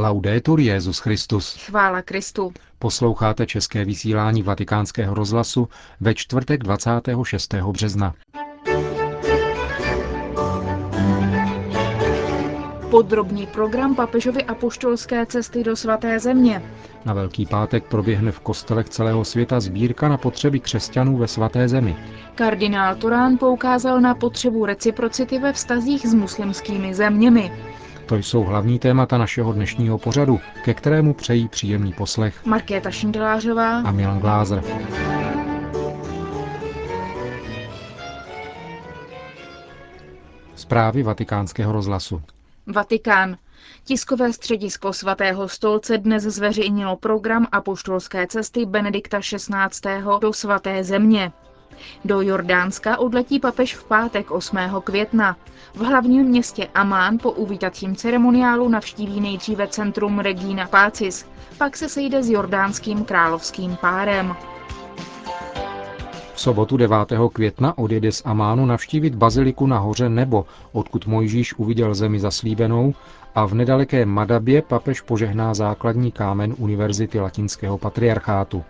Laudetur Jezus Christus. Chvála Kristu. Posloucháte české vysílání Vatikánského rozhlasu ve čtvrtek 26. března. Podrobný program papežovy apoštolské cesty do svaté země. Na Velký pátek proběhne v kostelech celého světa sbírka na potřeby křesťanů ve svaté zemi. Kardinál Turán poukázal na potřebu reciprocity ve vztazích s muslimskými zeměmi. To jsou hlavní témata našeho dnešního pořadu, ke kterému přejí příjemný poslech Markéta Šindelářová a Milan Glázer. Zprávy vatikánského rozhlasu. Vatikán. Tiskové středisko svatého stolce dnes zveřejnilo program apoštolské cesty Benedikta XVI. do svaté země. Do Jordánska odletí papež v pátek 8. května. V hlavním městě Amán po uvítacím ceremoniálu navštíví nejdříve centrum Regina Pacis, pak se sejde s jordánským královským párem. V sobotu 9. května odjede z Amánu navštívit baziliku na hoře Nebo, odkud Mojžíš uviděl zemi zaslíbenou a v nedaleké Madabě papež požehná základní kámen Univerzity Latinského patriarchátu.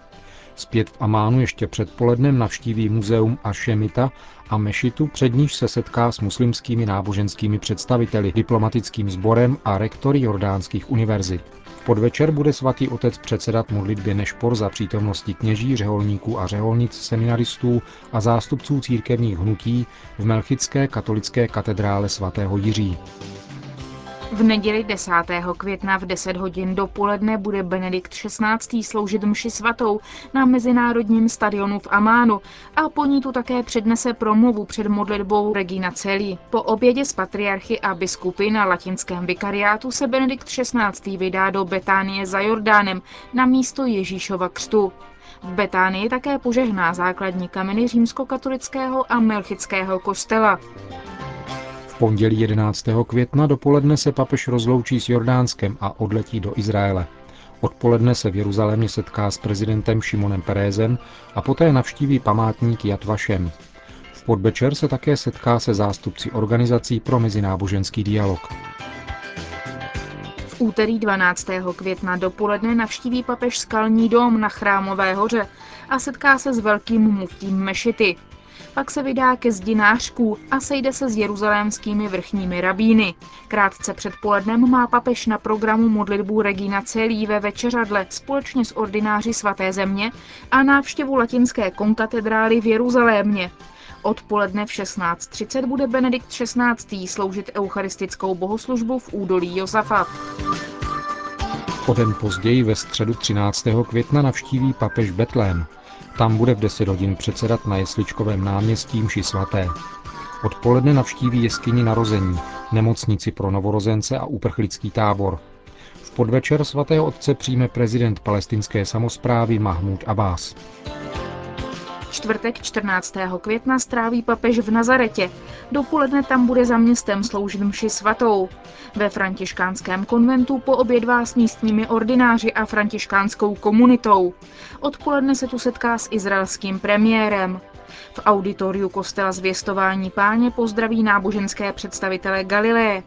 Zpět v Amánu ještě předpolednem navštíví muzeum Ašemita a Mešitu, před níž se setká s muslimskými náboženskými představiteli, diplomatickým sborem a rektory jordánských univerzit. V podvečer bude svatý otec předsedat modlitbě Nešpor za přítomnosti kněží, řeholníků a řeholnic, seminaristů a zástupců církevních hnutí v Melchické katolické katedrále svatého Jiří. V neděli 10. května v 10 hodin dopoledne bude Benedikt XVI. sloužit mši svatou na Mezinárodním stadionu v Amánu a po ní tu také přednese promluvu před modlitbou Regina Celi. Po obědě s patriarchy a biskupy na latinském vikariátu se Benedikt XVI. vydá do Betánie za Jordánem na místo Ježíšova křtu. V Betánii také požehná základní kameny římskokatolického a melchického kostela pondělí 11. května dopoledne se papež rozloučí s Jordánskem a odletí do Izraele. Odpoledne se v Jeruzalémě setká s prezidentem Šimonem Perézem a poté navštíví památník Jad Vašem. V podvečer se také setká se zástupci organizací pro mezináboženský dialog. V úterý 12. května dopoledne navštíví papež skalní dom na Chrámové hoře a setká se s velkým muftím Mešity pak se vydá ke zdi a sejde se s jeruzalémskými vrchními rabíny. Krátce před polednem má papež na programu modlitbu Regina Celí ve večeřadle společně s ordináři svaté země a návštěvu latinské konkatedrály v Jeruzalémě. Odpoledne v 16.30 bude Benedikt XVI. sloužit eucharistickou bohoslužbu v údolí Josafat. O den později ve středu 13. května navštíví papež Betlém. Tam bude v 10 hodin předsedat na Jesličkovém náměstí mši svaté. Odpoledne navštíví jeskyni narození, nemocnici pro novorozence a uprchlický tábor. V podvečer svatého otce přijme prezident palestinské samozprávy Mahmud Abbas. Čtvrtek 14. května stráví papež v Nazaretě. Dopoledne tam bude za městem sloužit mši svatou. Ve františkánském konventu poobědvá s místními ordináři a františkánskou komunitou. Odpoledne se tu setká s izraelským premiérem. V auditoriu kostela zvěstování páně pozdraví náboženské představitele Galileje.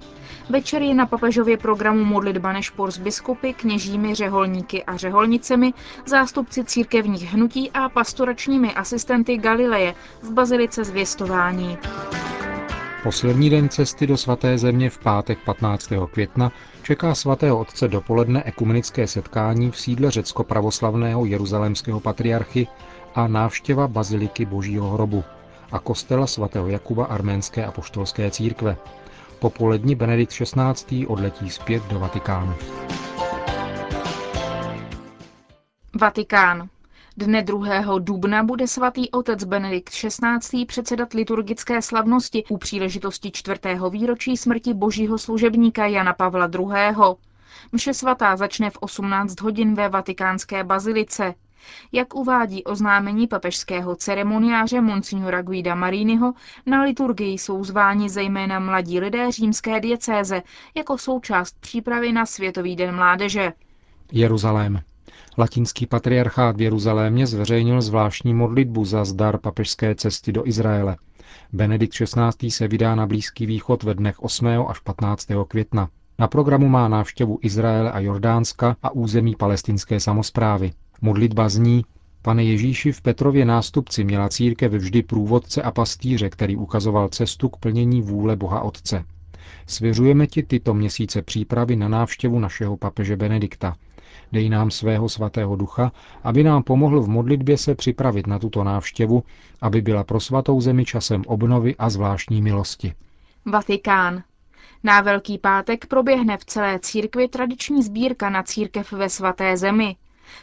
Večer je na papežově programu modlitba nešpor s biskupy, kněžími, řeholníky a řeholnicemi, zástupci církevních hnutí a pastoračními asistenty Galileje v bazilice zvěstování. Poslední den cesty do svaté země v pátek 15. května čeká svatého otce dopoledne ekumenické setkání v sídle řecko-pravoslavného jeruzalémského patriarchy a návštěva baziliky Božího hrobu a kostela svatého Jakuba arménské apoštolské církve. Popolední Benedikt XVI. odletí zpět do Vatikánu. Vatikán. Dne 2. dubna bude svatý otec Benedikt XVI. předsedat liturgické slavnosti u příležitosti čtvrtého výročí smrti božího služebníka Jana Pavla II. Mše svatá začne v 18 hodin ve vatikánské bazilice. Jak uvádí oznámení papežského ceremoniáře Monsignora Guida Mariniho, na liturgii jsou zváni zejména mladí lidé římské diecéze jako součást přípravy na Světový den mládeže. Jeruzalém. Latinský patriarchát v Jeruzalémě zveřejnil zvláštní modlitbu za zdar papežské cesty do Izraele. Benedikt XVI. se vydá na Blízký východ ve dnech 8. až 15. května. Na programu má návštěvu Izraele a Jordánska a území palestinské samozprávy. Modlitba zní, Pane Ježíši, v Petrově nástupci měla církev vždy průvodce a pastýře, který ukazoval cestu k plnění vůle Boha Otce. Svěřujeme ti tyto měsíce přípravy na návštěvu našeho papeže Benedikta. Dej nám svého svatého ducha, aby nám pomohl v modlitbě se připravit na tuto návštěvu, aby byla pro svatou zemi časem obnovy a zvláštní milosti. Vatikán. Na Velký pátek proběhne v celé církvi tradiční sbírka na církev ve svaté zemi.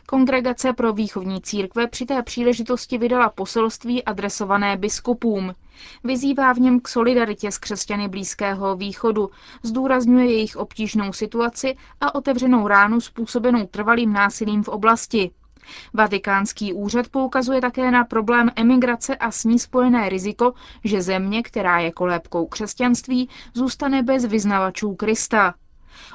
Kongregace pro výchovní církve při té příležitosti vydala poselství adresované biskupům. Vyzývá v něm k solidaritě s křesťany Blízkého východu, zdůrazňuje jejich obtížnou situaci a otevřenou ránu způsobenou trvalým násilím v oblasti. Vatikánský úřad poukazuje také na problém emigrace a s ní spojené riziko, že země, která je kolébkou křesťanství, zůstane bez vyznavačů Krista.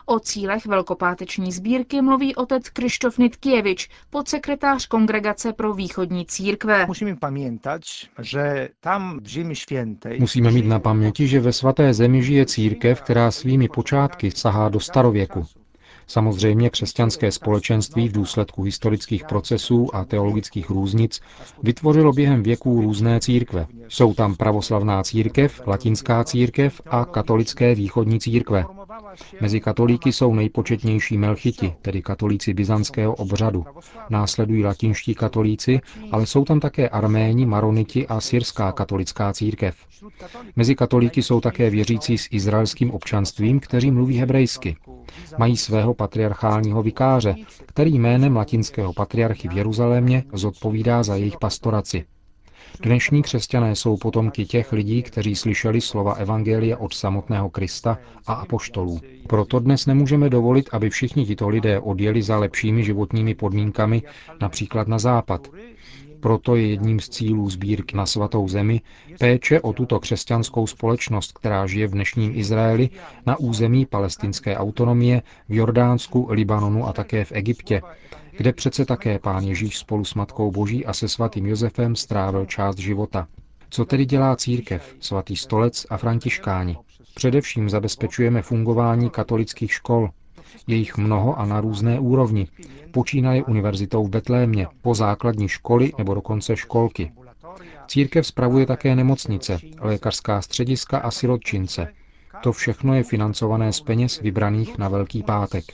O cílech velkopáteční sbírky mluví otec Krištof Nitkievič, podsekretář Kongregace pro východní církve. Musíme pamětat, že tam v světej... Musíme mít na paměti, že ve svaté zemi žije církev, která svými počátky sahá do starověku. Samozřejmě křesťanské společenství v důsledku historických procesů a teologických různic vytvořilo během věků různé církve. Jsou tam pravoslavná církev, latinská církev a katolické východní církve. Mezi katolíky jsou nejpočetnější melchiti, tedy katolíci byzantského obřadu. Následují latinští katolíci, ale jsou tam také arméni, maroniti a syrská katolická církev. Mezi katolíky jsou také věřící s izraelským občanstvím, kteří mluví hebrejsky. Mají svého patriarchálního vikáře, který jménem latinského patriarchy v Jeruzalémě zodpovídá za jejich pastoraci. Dnešní křesťané jsou potomky těch lidí, kteří slyšeli slova Evangelia od samotného Krista a apoštolů. Proto dnes nemůžeme dovolit, aby všichni tito lidé odjeli za lepšími životními podmínkami, například na západ. Proto je jedním z cílů sbírky na svatou zemi péče o tuto křesťanskou společnost, která žije v dnešním Izraeli na území palestinské autonomie, v Jordánsku, Libanonu a také v Egyptě, kde přece také pán Ježíš spolu s Matkou Boží a se svatým Josefem strávil část života. Co tedy dělá církev, svatý stolec a františkáni? Především zabezpečujeme fungování katolických škol. Je jich mnoho a na různé úrovni. Počínaje univerzitou v Betlémě, po základní školy nebo dokonce školky. Církev spravuje také nemocnice, lékařská střediska a sirotčince. To všechno je financované z peněz vybraných na Velký pátek.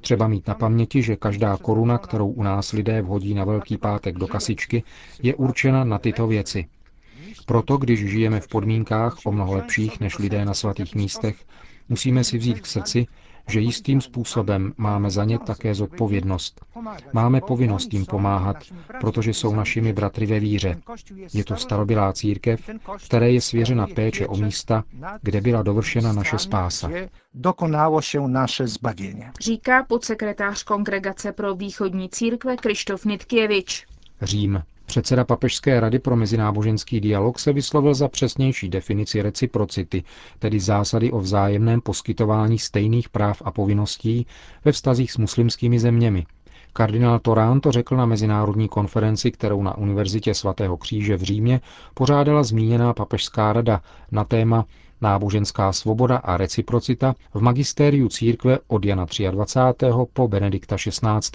Třeba mít na paměti, že každá koruna, kterou u nás lidé vhodí na Velký pátek do kasičky, je určena na tyto věci. Proto, když žijeme v podmínkách o mnoho lepších než lidé na svatých místech, musíme si vzít k srdci, že jistým způsobem máme za ně také zodpovědnost. Máme povinnost jim pomáhat, protože jsou našimi bratry ve víře. Je to starobylá církev, které je svěřena péče o místa, kde byla dovršena naše spása. Dokonalo se naše zbavění. Říká podsekretář Kongregace pro východní církve Krištof Nitkěvič. Řím. Předseda Papežské rady pro mezináboženský dialog se vyslovil za přesnější definici reciprocity, tedy zásady o vzájemném poskytování stejných práv a povinností ve vztazích s muslimskými zeměmi. Kardinál Torán to řekl na mezinárodní konferenci, kterou na Univerzitě svatého kříže v Římě pořádala zmíněná Papežská rada na téma náboženská svoboda a reciprocita v magistériu církve od Jana 23. po Benedikta 16.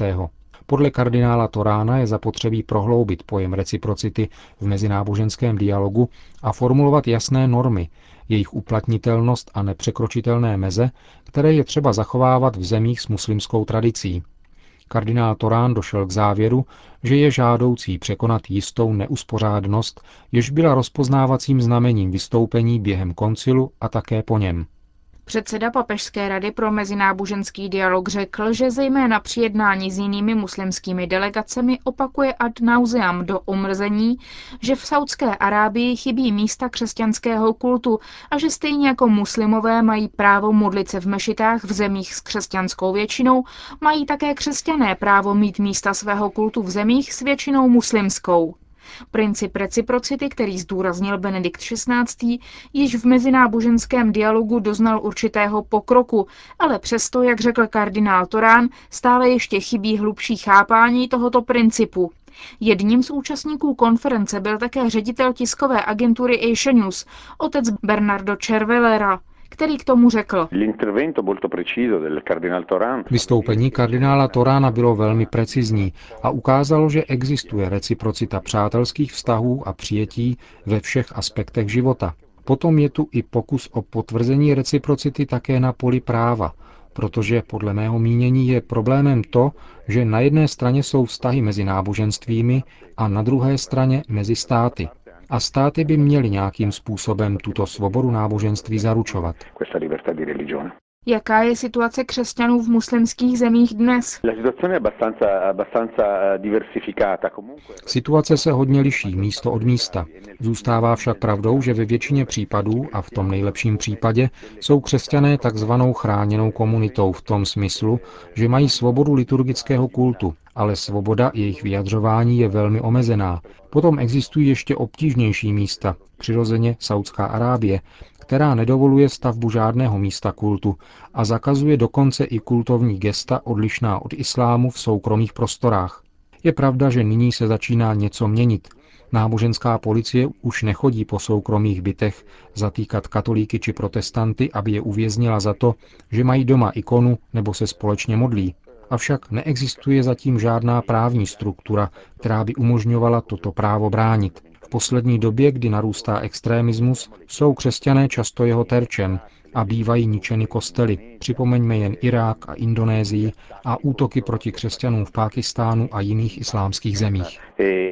Podle kardinála Torána je zapotřebí prohloubit pojem reciprocity v mezináboženském dialogu a formulovat jasné normy, jejich uplatnitelnost a nepřekročitelné meze, které je třeba zachovávat v zemích s muslimskou tradicí. Kardinál Torán došel k závěru, že je žádoucí překonat jistou neuspořádnost, jež byla rozpoznávacím znamením vystoupení během koncilu a také po něm. Předseda Papežské rady pro mezináboženský dialog řekl, že zejména při jednání s jinými muslimskými delegacemi opakuje ad nauseam do omrzení, že v Saudské Arábii chybí místa křesťanského kultu a že stejně jako muslimové mají právo modlit se v mešitách v zemích s křesťanskou většinou, mají také křesťané právo mít místa svého kultu v zemích s většinou muslimskou. Princip reciprocity, který zdůraznil Benedikt XVI., již v mezináboženském dialogu doznal určitého pokroku, ale přesto, jak řekl kardinál Torán, stále ještě chybí hlubší chápání tohoto principu. Jedním z účastníků konference byl také ředitel tiskové agentury Asia News, otec Bernardo Cervelera, který k tomu řekl. Vystoupení kardinála Torána bylo velmi precizní a ukázalo, že existuje reciprocita přátelských vztahů a přijetí ve všech aspektech života. Potom je tu i pokus o potvrzení reciprocity také na poli práva, protože podle mého mínění je problémem to, že na jedné straně jsou vztahy mezi náboženstvími a na druhé straně mezi státy. A státy by měly nějakým způsobem tuto svobodu náboženství zaručovat. Jaká je situace křesťanů v muslimských zemích dnes? Situace se hodně liší místo od místa. Zůstává však pravdou, že ve většině případů, a v tom nejlepším případě, jsou křesťané takzvanou chráněnou komunitou v tom smyslu, že mají svobodu liturgického kultu, ale svoboda jejich vyjadřování je velmi omezená. Potom existují ještě obtížnější místa, přirozeně Saudská Arábie, která nedovoluje stavbu žádného místa kultu a zakazuje dokonce i kultovní gesta odlišná od islámu v soukromých prostorách. Je pravda, že nyní se začíná něco měnit. Náboženská policie už nechodí po soukromých bytech zatýkat katolíky či protestanty, aby je uvěznila za to, že mají doma ikonu nebo se společně modlí. Avšak neexistuje zatím žádná právní struktura, která by umožňovala toto právo bránit poslední době, kdy narůstá extrémismus, jsou křesťané často jeho terčem a bývají ničeny kostely. Připomeňme jen Irák a Indonésii a útoky proti křesťanům v Pákistánu a jiných islámských zemích. E,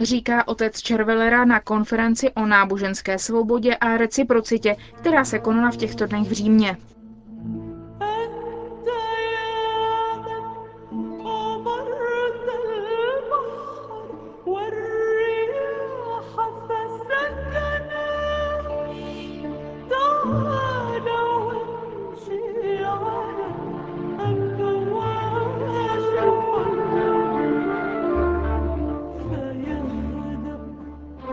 Říká otec Červelera na konferenci o náboženské svobodě a reciprocitě, která se konala v těchto dnech v Římě.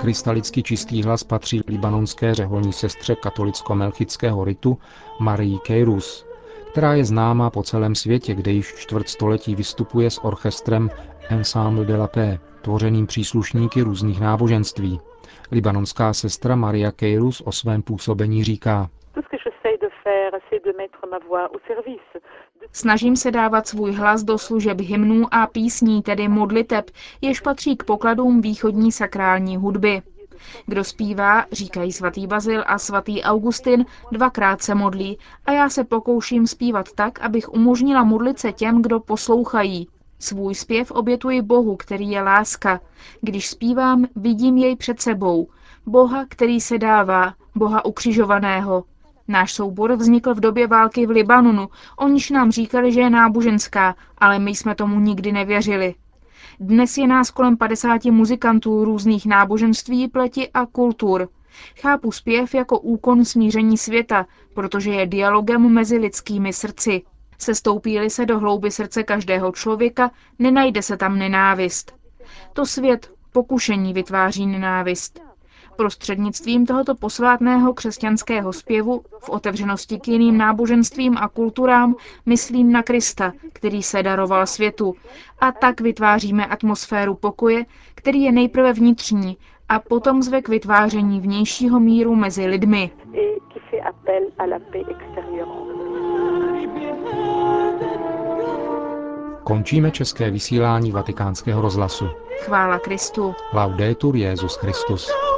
Krystalicky čistý hlas patří libanonské řeholní sestře katolicko-melchického ritu Marii Keirus, která je známá po celém světě, kde již čtvrt století vystupuje s orchestrem Ensemble de la Paix, tvořeným příslušníky různých náboženství. Libanonská sestra Maria Keirus o svém působení říká, Snažím se dávat svůj hlas do služeb hymnů a písní, tedy modliteb, jež patří k pokladům východní sakrální hudby. Kdo zpívá, říkají svatý Bazil a svatý Augustin, dvakrát se modlí a já se pokouším zpívat tak, abych umožnila modlit se těm, kdo poslouchají. Svůj zpěv obětuji Bohu, který je láska. Když zpívám, vidím jej před sebou. Boha, který se dává, Boha ukřižovaného, Náš soubor vznikl v době války v Libanonu, o níž nám říkali, že je náboženská, ale my jsme tomu nikdy nevěřili. Dnes je nás kolem 50 muzikantů různých náboženství, pleti a kultur. Chápu zpěv jako úkon smíření světa, protože je dialogem mezi lidskými srdci. Sestoupí-li se do hlouby srdce každého člověka, nenajde se tam nenávist. To svět pokušení vytváří nenávist. Prostřednictvím tohoto posvátného křesťanského zpěvu v otevřenosti k jiným náboženstvím a kulturám myslím na Krista, který se daroval světu. A tak vytváříme atmosféru pokoje, který je nejprve vnitřní a potom zve k vytváření vnějšího míru mezi lidmi. Končíme české vysílání vatikánského rozhlasu. Chvála Kristu. Laudetur Jezus Christus.